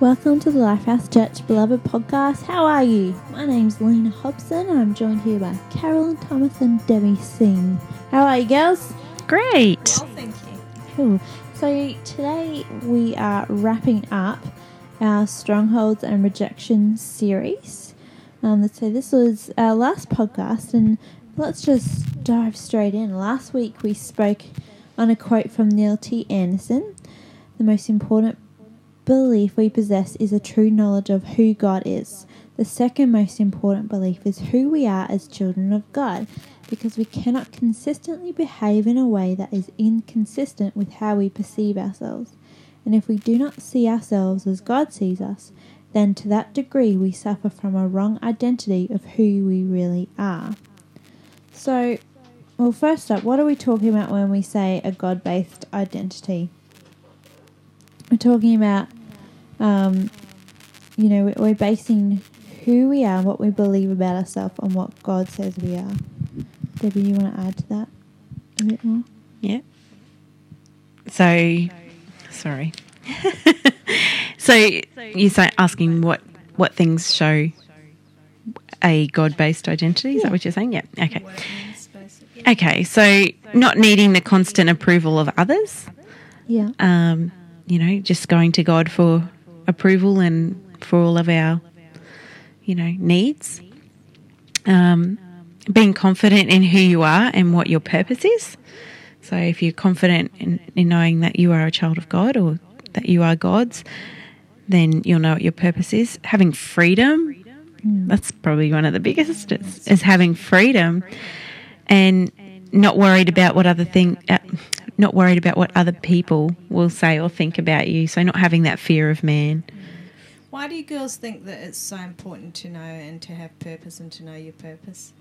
Welcome to the Lifehouse Church Beloved podcast. How are you? My name's Lena Hobson. I'm joined here by Carolyn Thomas and Debbie Singh. How are you, girls? Great. Well, thank you. Cool. So today we are wrapping up our Strongholds and Rejection series. Um, so this was our last podcast, and let's just dive straight in. Last week we spoke on a quote from Neil T. Anderson The most important belief we possess is a true knowledge of who God is. The second most important belief is who we are as children of God, because we cannot consistently behave in a way that is inconsistent with how we perceive ourselves. And if we do not see ourselves as God sees us, then to that degree we suffer from a wrong identity of who we really are. So, well, first up, what are we talking about when we say a God based identity? We're talking about, um, you know, we're- we're basing who we are, what we believe about ourselves, on what God says we are. Debbie, you want to add to that a bit more? Yeah. So, sorry. so you're say, asking what what things show a God-based identity? Is that what you're saying? Yeah. Okay. What it means, basically. Okay. So not needing the constant approval of others. Yeah. Um, you know, just going to God for approval and for all of our, you know, needs. Um, being confident in who you are and what your purpose is. So if you're confident in, in knowing that you are a child of God or that you are God's, then you'll know what your purpose is. Having freedom, that's probably one of the biggest, is, is having freedom and not worried about what other thing, uh, not worried about what other people will say or think about you. So not having that fear of man. Why do you girls think that it's so important to know and to have purpose and to know your purpose?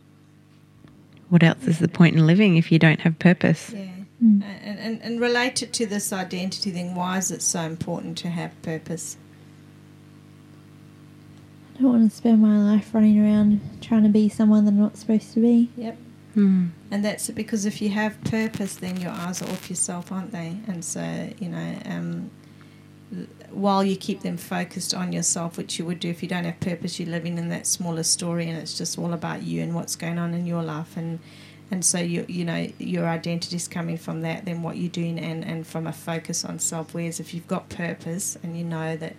What else is the point in living if you don't have purpose? Yeah. Mm. And, and, and related to this identity thing, why is it so important to have purpose? I don't want to spend my life running around trying to be someone that I'm not supposed to be. Yep. Hmm. And that's because if you have purpose, then your eyes are off yourself, aren't they? And so, you know, um, while you keep them focused on yourself, which you would do if you don't have purpose, you're living in that smaller story and it's just all about you and what's going on in your life. And, and so, you, you know, your identity is coming from that, then what you're doing, and, and from a focus on self. Whereas if you've got purpose and you know that,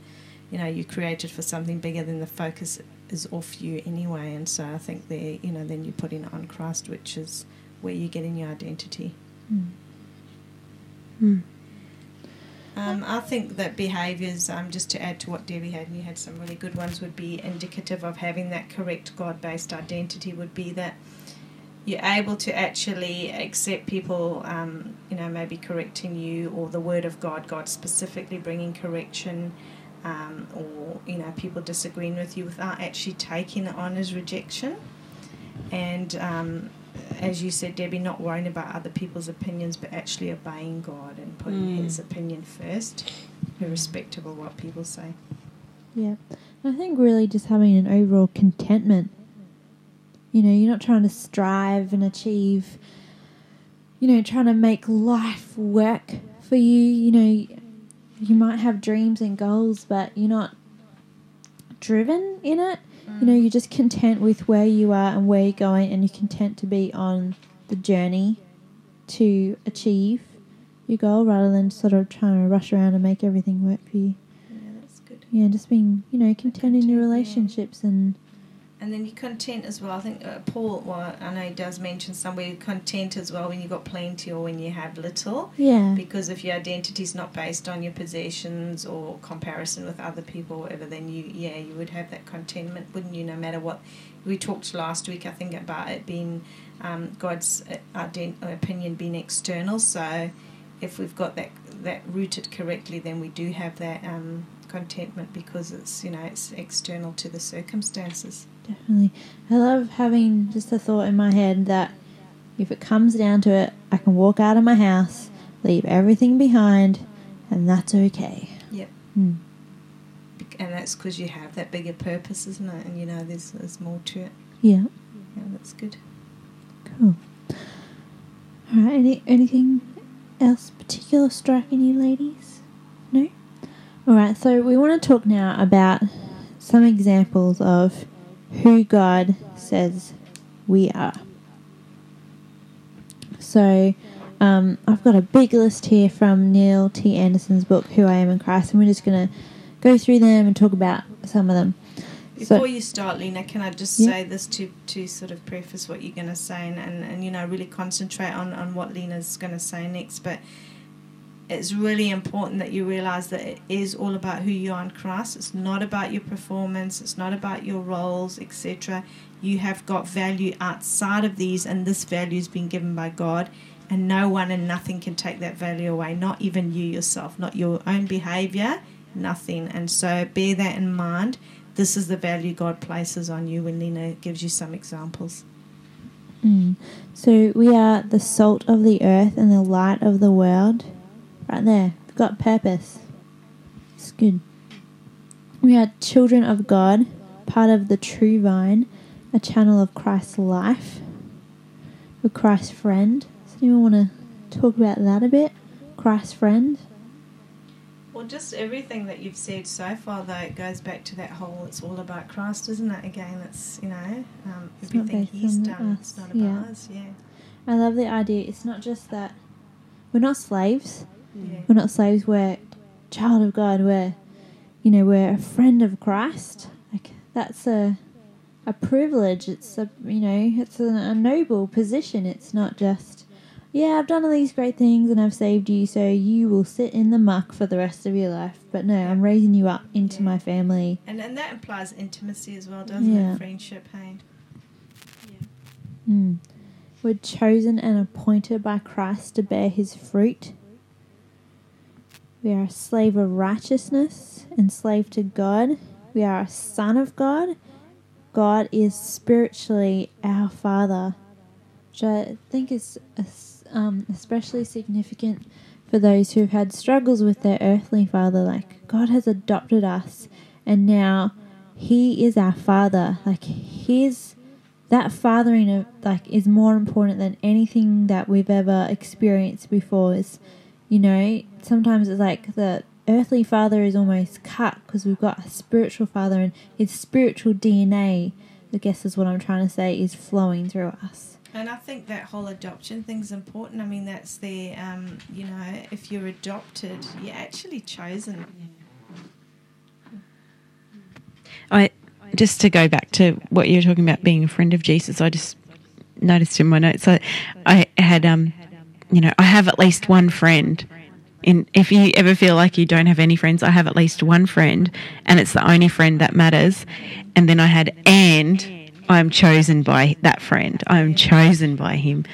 you know, you're created for something bigger, than the focus is off you anyway. And so I think there, you know, then you're putting it on Christ, which is where you're getting your identity. Mm. Hmm. Um, I think that behaviours, um, just to add to what Debbie had, and you had some really good ones, would be indicative of having that correct God based identity, would be that you're able to actually accept people, um, you know, maybe correcting you or the Word of God, God specifically bringing correction. Um, or you know people disagreeing with you without actually taking it on as rejection, and um, as you said, Debbie, not worrying about other people's opinions, but actually obeying God and putting Mm. His opinion first, irrespective of what people say. Yeah. And I think really just having an overall contentment. You know, you're not trying to strive and achieve, you know, trying to make life work for you. You know, you might have dreams and goals, but you're not driven in it. You know, you're just content with where you are and where you're going, and you're content to be on the journey to achieve your goal rather than sort of trying to rush around and make everything work for you. Yeah, that's good. Yeah, just being, you know, content in your Content, yeah. relationships and And then you're content as well. I think uh, Paul, well, I know he does mention somewhere content as well when you've got plenty or when you have little. yeah, Because if your identity is not based on your possessions or comparison with other people or whatever, then you, yeah, you would have that contentment, wouldn't you? No matter what. We talked last week, I think, about it being um, God's uh, ident- opinion being external. So if we've got that that rooted correctly, then we do have that um, contentment because it's you know it's external to the circumstances. definitely. I love having just a thought in my head that if it comes down to it, I can walk out of my house, leave everything behind, and that's okay. Yep. Hmm. Bec- And that's because you have that bigger purpose, isn't it? And you know there's there's more to it. Yeah, Yeah, that's good. cool. All right, any anything else particular striking you, ladies? No. All right, so we want to talk now about some examples of who God says we are. So, um, I've got a big list here from Neil T. Anderson's book, Who I Am in Christ, and we're just going to go through them and talk about some of them. Before So- you start, Lena, can I just Yeah. say this to, to sort of preface what you're going to say and, and, and, you know, really concentrate on, on what Lena's going to say next. But it's really important that you realize that it is all about who you are in Christ. It's not about your performance, it's not about your roles, etc. You have got value outside of these, and this value has been given by God. And no one and nothing can take that value away, not even you yourself, not your own behavior, nothing. And so bear that in mind this is the value God places on you when Lena gives you some examples. Mm. So we are the salt of the earth and the light of the world. Right there. We've got purpose. It's good. We are children of God, part of the true vine, a channel of Christ's life. We're Christ's friend. Does anyone want to talk about that a bit? Christ's friend? Well, just everything that you've said so far, though, it goes back to that whole it's all about Christ, isn't it? Again, it's, you know, um, It's everything He's done, us, it's not yeah. about us, yeah. I love the idea. It's not just that we're not slaves. Yeah. We're not slaves. We're child of God. We're, you know, we're a friend of Christ. Like that's a, a privilege. It's a, you know, it's a, a noble position. It's not just, yeah, I've done all these great things and I've saved you, so you will sit in the muck for the rest of your life. But no, I'm raising you up into Yeah. my family. And, and that implies intimacy as well, doesn't Yeah. it? Friendship, hey? Mm. We're chosen and appointed by Christ to bear his fruit. We are a slave of righteousness, enslaved to God. We are a son of God. God is spiritually our Father, which I think is um, especially significant for those who have had struggles with their earthly father. Like, God has adopted us, and now He is our Father. Like, His that fathering of like is more important than anything that we've ever experienced before is you know sometimes it's like the earthly father is almost cut because we've got a spiritual father and his spiritual dna i guess is what i'm trying to say is flowing through us And I think that whole adoption thing's important. I mean, that's the, um, you know, if you're adopted, you're actually chosen. I just to go back to what you were talking about being a friend of Jesus. I just noticed in my notes I, I had um, you know, I have at least one friend. In if you ever feel like you don't have any friends, I have at least one friend, and it's the only friend that matters. And then I had and I'm chosen by that friend. I'm chosen by him.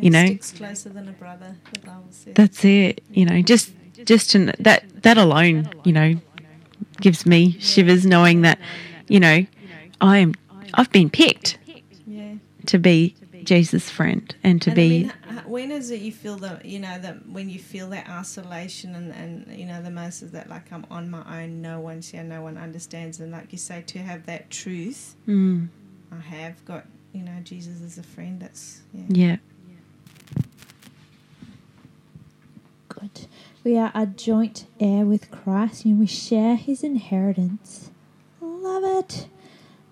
You know, closer than a brother, the Bible says. that's it. You know, just just to, that that alone, you know, gives me shivers knowing that, you know, I am I've been picked to be Jesus' friend and to and be I mean, h- when is it you feel that you know that when you feel that isolation and, and you know the most of that like I'm on my own, no one's here, no one understands, and like you say, to have that truth, mm, I have got you know Jesus as a friend. That's yeah. yeah. good we are a joint heir with christ and we share his inheritance love it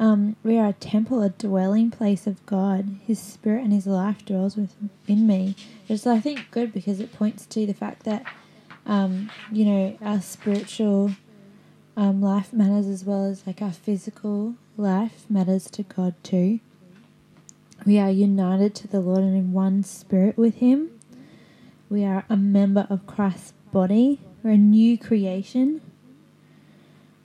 um, we are a temple, a dwelling place of God. His spirit and his life dwells within me. It's, I think, good because it points to the fact that, um, you know, our spiritual um, life matters as well as like our physical life matters to God too. We are united to the Lord and in one spirit with Him. We are a member of Christ's body. We're a new creation.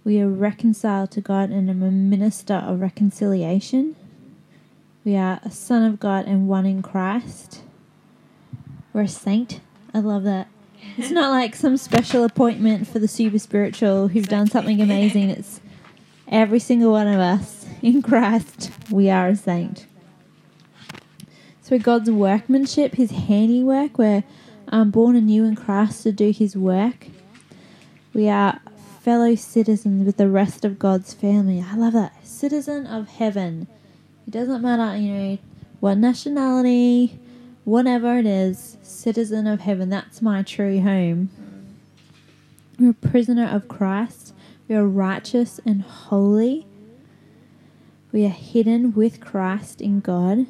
We are reconciled to God and am a minister of reconciliation. We are a son of God and one in Christ. We're a saint. I love that. It's not like some special appointment for the super spiritual who've done something amazing. It's every single one of us in Christ. We are a saint. So God's workmanship, His handiwork. We're um, born anew in Christ to do His work. We are fellow citizens with the rest of God's family. I love that. Citizen of heaven. It doesn't matter, you know, what nationality, whatever it is, citizen of heaven. That's my true home. We're a prisoner of Christ. We are righteous and holy. We are hidden with Christ in God.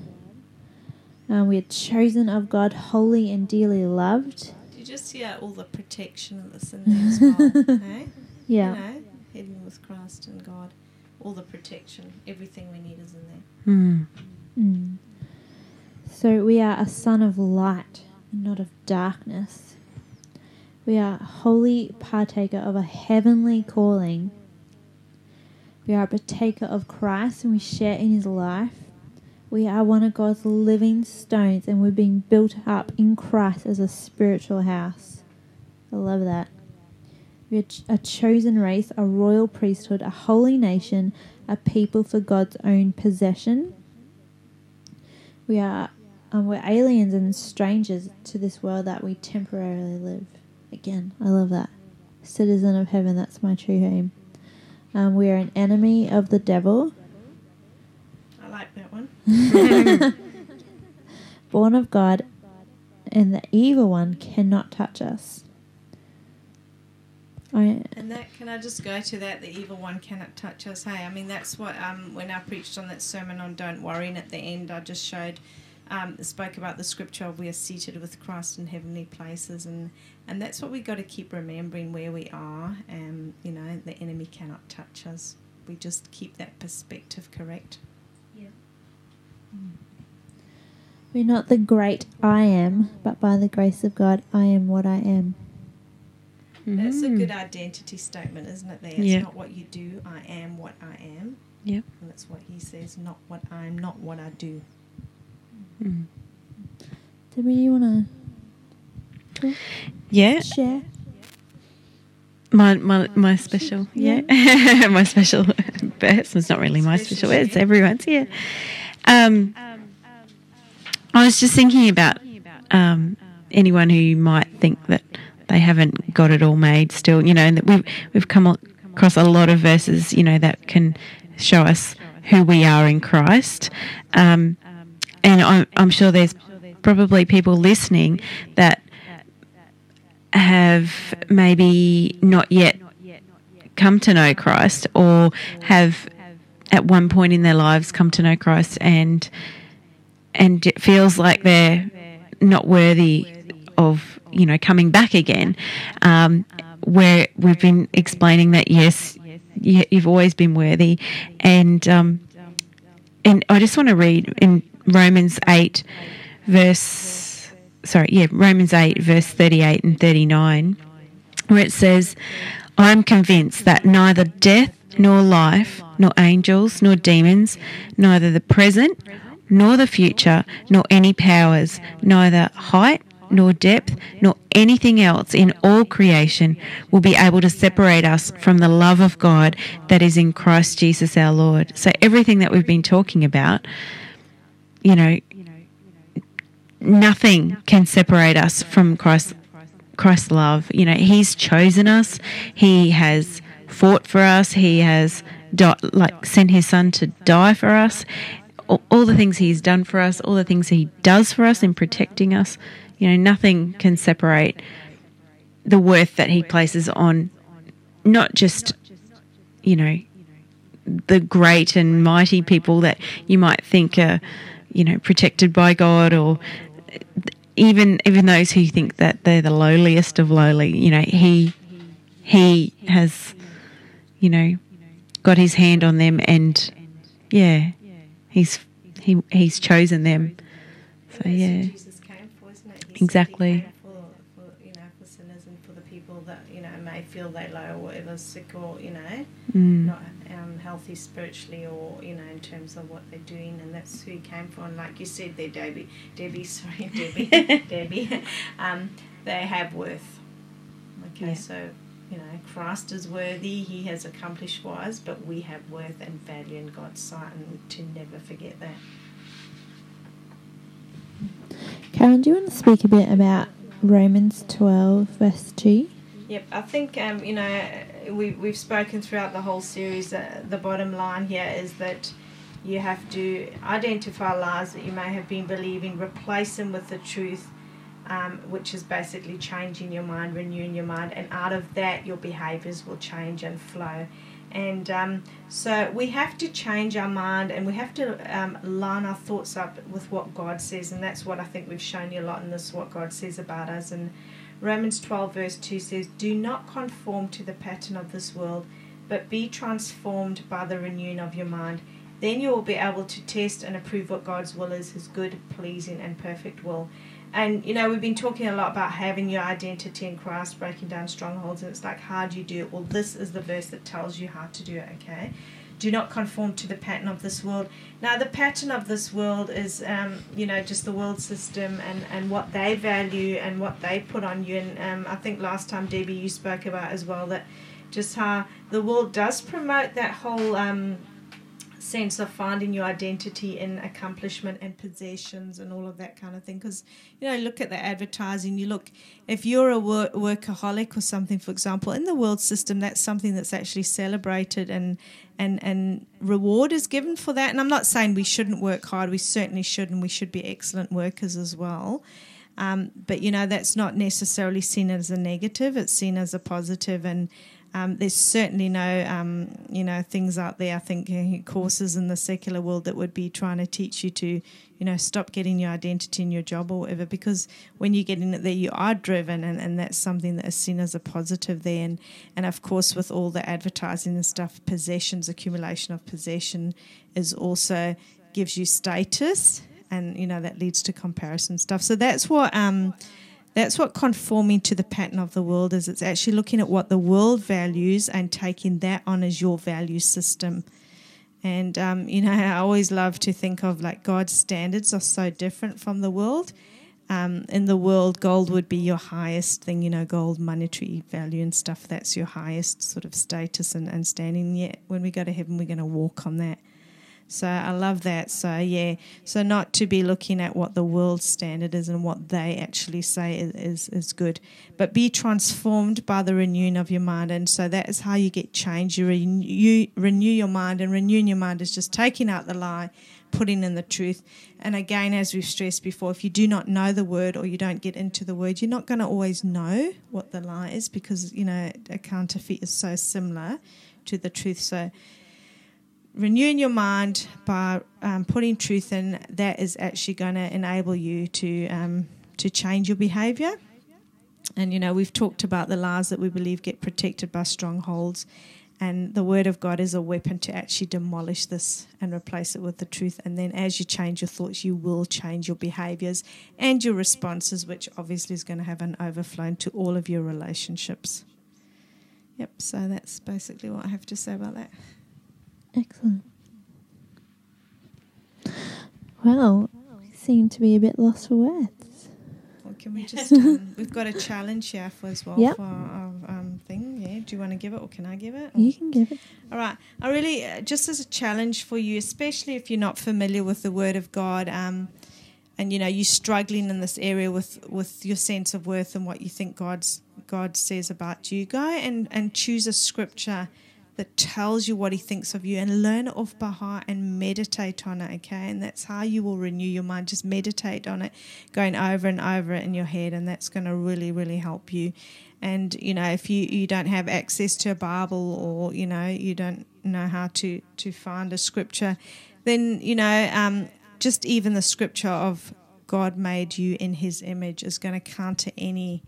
Um, we are chosen of God, holy and dearly loved. You just hear all the protection that's in there as well? Yeah. You know, hidden with Christ and God. All the protection, everything we need is in there. Mm. Mm. So we are a son of light, and not of darkness. We are holy partaker of a heavenly calling. We are a partaker of Christ and we share in his life. We are one of God's living stones and we're being built up in Christ as a spiritual house. I love that. We are a chosen race, a royal priesthood, a holy nation, a people for God's own possession. We are um, we're aliens and strangers to this world that we temporarily live. Again, I love that. Citizen of heaven, that's my true home. Um, we are an enemy of the devil, I like that one. born of God, and the evil one cannot touch us. I, And that can I just go to that? The evil one cannot touch us. Hey, I mean that's what um when I preached on that sermon on don't worry, and at the end I just showed um spoke about the scripture of we are seated with Christ in heavenly places, and and that's what we got to keep remembering where we are, and you know the enemy cannot touch us. We just keep that perspective correct. Yeah. We're not the great I am, but by the grace of God, I am what I am. That's a good identity statement, isn't it? There, it's Yeah. not what you do. I am what I am. Yep. And that's what he says. Not what I'm. Not what I do. Mm. Debbie, you want to? Yeah. to share? My my my special, yeah, my special verse. It's not really my Special special. It's everyone's, yeah. Um, I was just thinking about um, anyone who might think that they haven't got it all made still, you know, and we've we've come across a lot of verses, you know, that can show us who we are in Christ. Um, and I'm, I'm sure there's probably people listening that have maybe not yet come to know Christ or have at one point in their lives come to know Christ and and it feels like they're not worthy of you know coming back again um, where we've been explaining that yes you, you've always been worthy. And um, and I just want to read in Romans 8 verse sorry yeah Romans 8 verse 38 and 39 where it says I am convinced that neither death nor life nor angels nor demons neither the present nor the future nor any powers neither height nor depth nor anything else in all creation will be able to separate us from the love of God that is in Christ Jesus our Lord. So everything that we've been talking about, you know, nothing can separate us from Christ Christ's love. You know, He's chosen us. He has fought for us. He has di- like sent His Son to die for us. All, all the things He's done for us, all the things He does for us in protecting us. You know, nothing can separate the worth that He places on not just, you know, the great and mighty people that you might think are, you know, protected by God or even even those who think that they're the lowliest of lowly, you know, he he has, you know, got his hand on them, and yeah, he's he he's chosen them. So yeah, what Jesus came for, isn't it? He said Exactly. For, for you know for sinners and for the people that you know may feel they low or whatever, sick or you know mm, not um, healthy spiritually or you know in terms of what they're doing, and that's who he came for. And like you said, there, Debbie, Debbie, sorry, Debbie, Debbie, um, they have worth. Okay, Yeah. so you know Christ is worthy; He has accomplished wise but we have worth and value in God's sight, and to never forget that. Karen, do you want to speak a bit about Romans 12, verse 2? Yep, I think um, you know we we've spoken throughout the whole series. Uh, the bottom line here is that you have to identify lies that you may have been believing, replace them with the truth, um, which is basically changing your mind, renewing your mind, and out of that, your behaviors will change and flow. And um, so we have to change our mind and we have to um, line our thoughts up with what God says. And that's what I think we've shown you a lot in this, what God says about us. And Romans 12, verse 2 says, Do not conform to the pattern of this world, but be transformed by the renewing of your mind. Then you will be able to test and approve what God's will is, his good, pleasing, and perfect will. And you know, we've been talking a lot about having your identity in Christ, breaking down strongholds, and it's like, how do you do it? Well, this is the verse that tells you how to do it, okay? Do not conform to the pattern of this world. Now, the pattern of this world is, um, you know, just the world system and, and what they value and what they put on you. And um, I think last time, Debbie, you spoke about as well that just how the world does promote that whole. Um, sense of finding your identity in accomplishment and possessions and all of that kind of thing. Because, you know, look at the advertising, you look, if you're a work- workaholic or something, for example, in the world system, that's something that's actually celebrated and, and, and reward is given for that. And I'm not saying we shouldn't work hard, we certainly should, and we should be excellent workers as well. Um, but, you know, that's not necessarily seen as a negative, it's seen as a positive and um, there's certainly no, um, you know, things out there. I think courses in the secular world that would be trying to teach you to, you know, stop getting your identity in your job or whatever. Because when you get in it there, you are driven, and, and that's something that is seen as a positive there. And and of course, with all the advertising and stuff, possessions, accumulation of possession, is also gives you status, and you know that leads to comparison stuff. So that's what. Um, that's what conforming to the pattern of the world is. It's actually looking at what the world values and taking that on as your value system. And, um, you know, I always love to think of like God's standards are so different from the world. Um, in the world, gold would be your highest thing, you know, gold, monetary value and stuff. That's your highest sort of status and, and standing. Yet when we go to heaven, we're going to walk on that. So I love that. So yeah, so not to be looking at what the world standard is and what they actually say is, is, is good, but be transformed by the renewing of your mind. And so that is how you get change. You renew, renew your mind, and renewing your mind is just taking out the lie, putting in the truth. And again, as we've stressed before, if you do not know the word or you don't get into the word, you're not going to always know what the lie is because you know a counterfeit is so similar to the truth. So renewing your mind by um, putting truth in, that is actually going to enable you to um, to change your behaviour. And you know, we've talked about the lies that we believe get protected by strongholds, and the Word of God is a weapon to actually demolish this and replace it with the truth. And then, as you change your thoughts, you will change your behaviours and your responses, which obviously is going to have an overflow into all of your relationships. Yep. So that's basically what I have to say about that. Excellent. Well, we seem to be a bit lost for words. Well, can we just? Um, we've got a challenge here for as well Yep. for our um, thing. Yeah. Do you want to give it, or can I give it? You can give it. All right. I really, uh, just as a challenge for you, especially if you're not familiar with the Word of God, um, and you know you're struggling in this area with with your sense of worth and what you think God's God says about you, go and and choose a scripture that tells you what He thinks of you, and learn it off by heart and meditate on it. Okay, and that's how you will renew your mind. Just meditate on it, going over and over it in your head, and that's going to really, really help you. And you know, if you you don't have access to a Bible, or you know, you don't know how to to find a scripture, then you know, um, just even the scripture of God made you in His image is going to counter any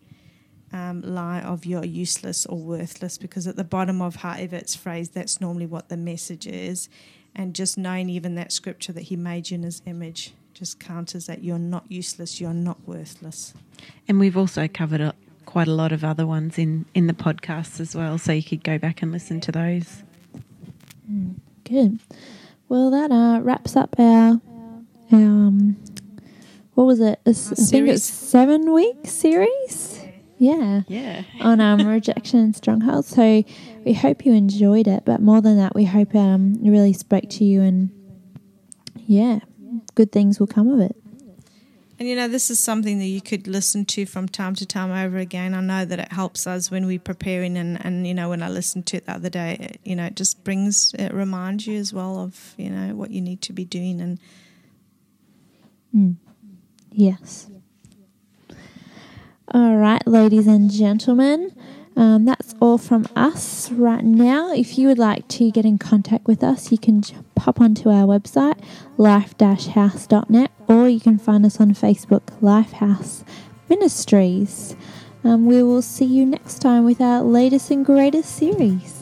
um, lie of you're useless or worthless because at the bottom of however it's phrased, that's normally what the message is. And just knowing even that scripture that He made you in His image just counters that you're not useless, you're not worthless. And we've also covered a, quite a lot of other ones in, in the podcasts as well, so you could go back and listen to those. Good. Well, that uh, wraps up our our um, what was it? A s- I think it's seven week series. Yeah. Yeah. on um, rejection and strongholds. So we hope you enjoyed it, but more than that, we hope um, it really spoke to you and yeah, good things will come of it. And you know, this is something that you could listen to from time to time over again. I know that it helps us when we're preparing, and, and you know, when I listened to it the other day, it, you know, it just brings, it reminds you as well of, you know, what you need to be doing. And Mm. Yes. All right, ladies and gentlemen, um, that's all from us right now. If you would like to get in contact with us, you can pop onto our website, life-house.net, or you can find us on Facebook, Lifehouse Ministries. Um, we will see you next time with our latest and greatest series.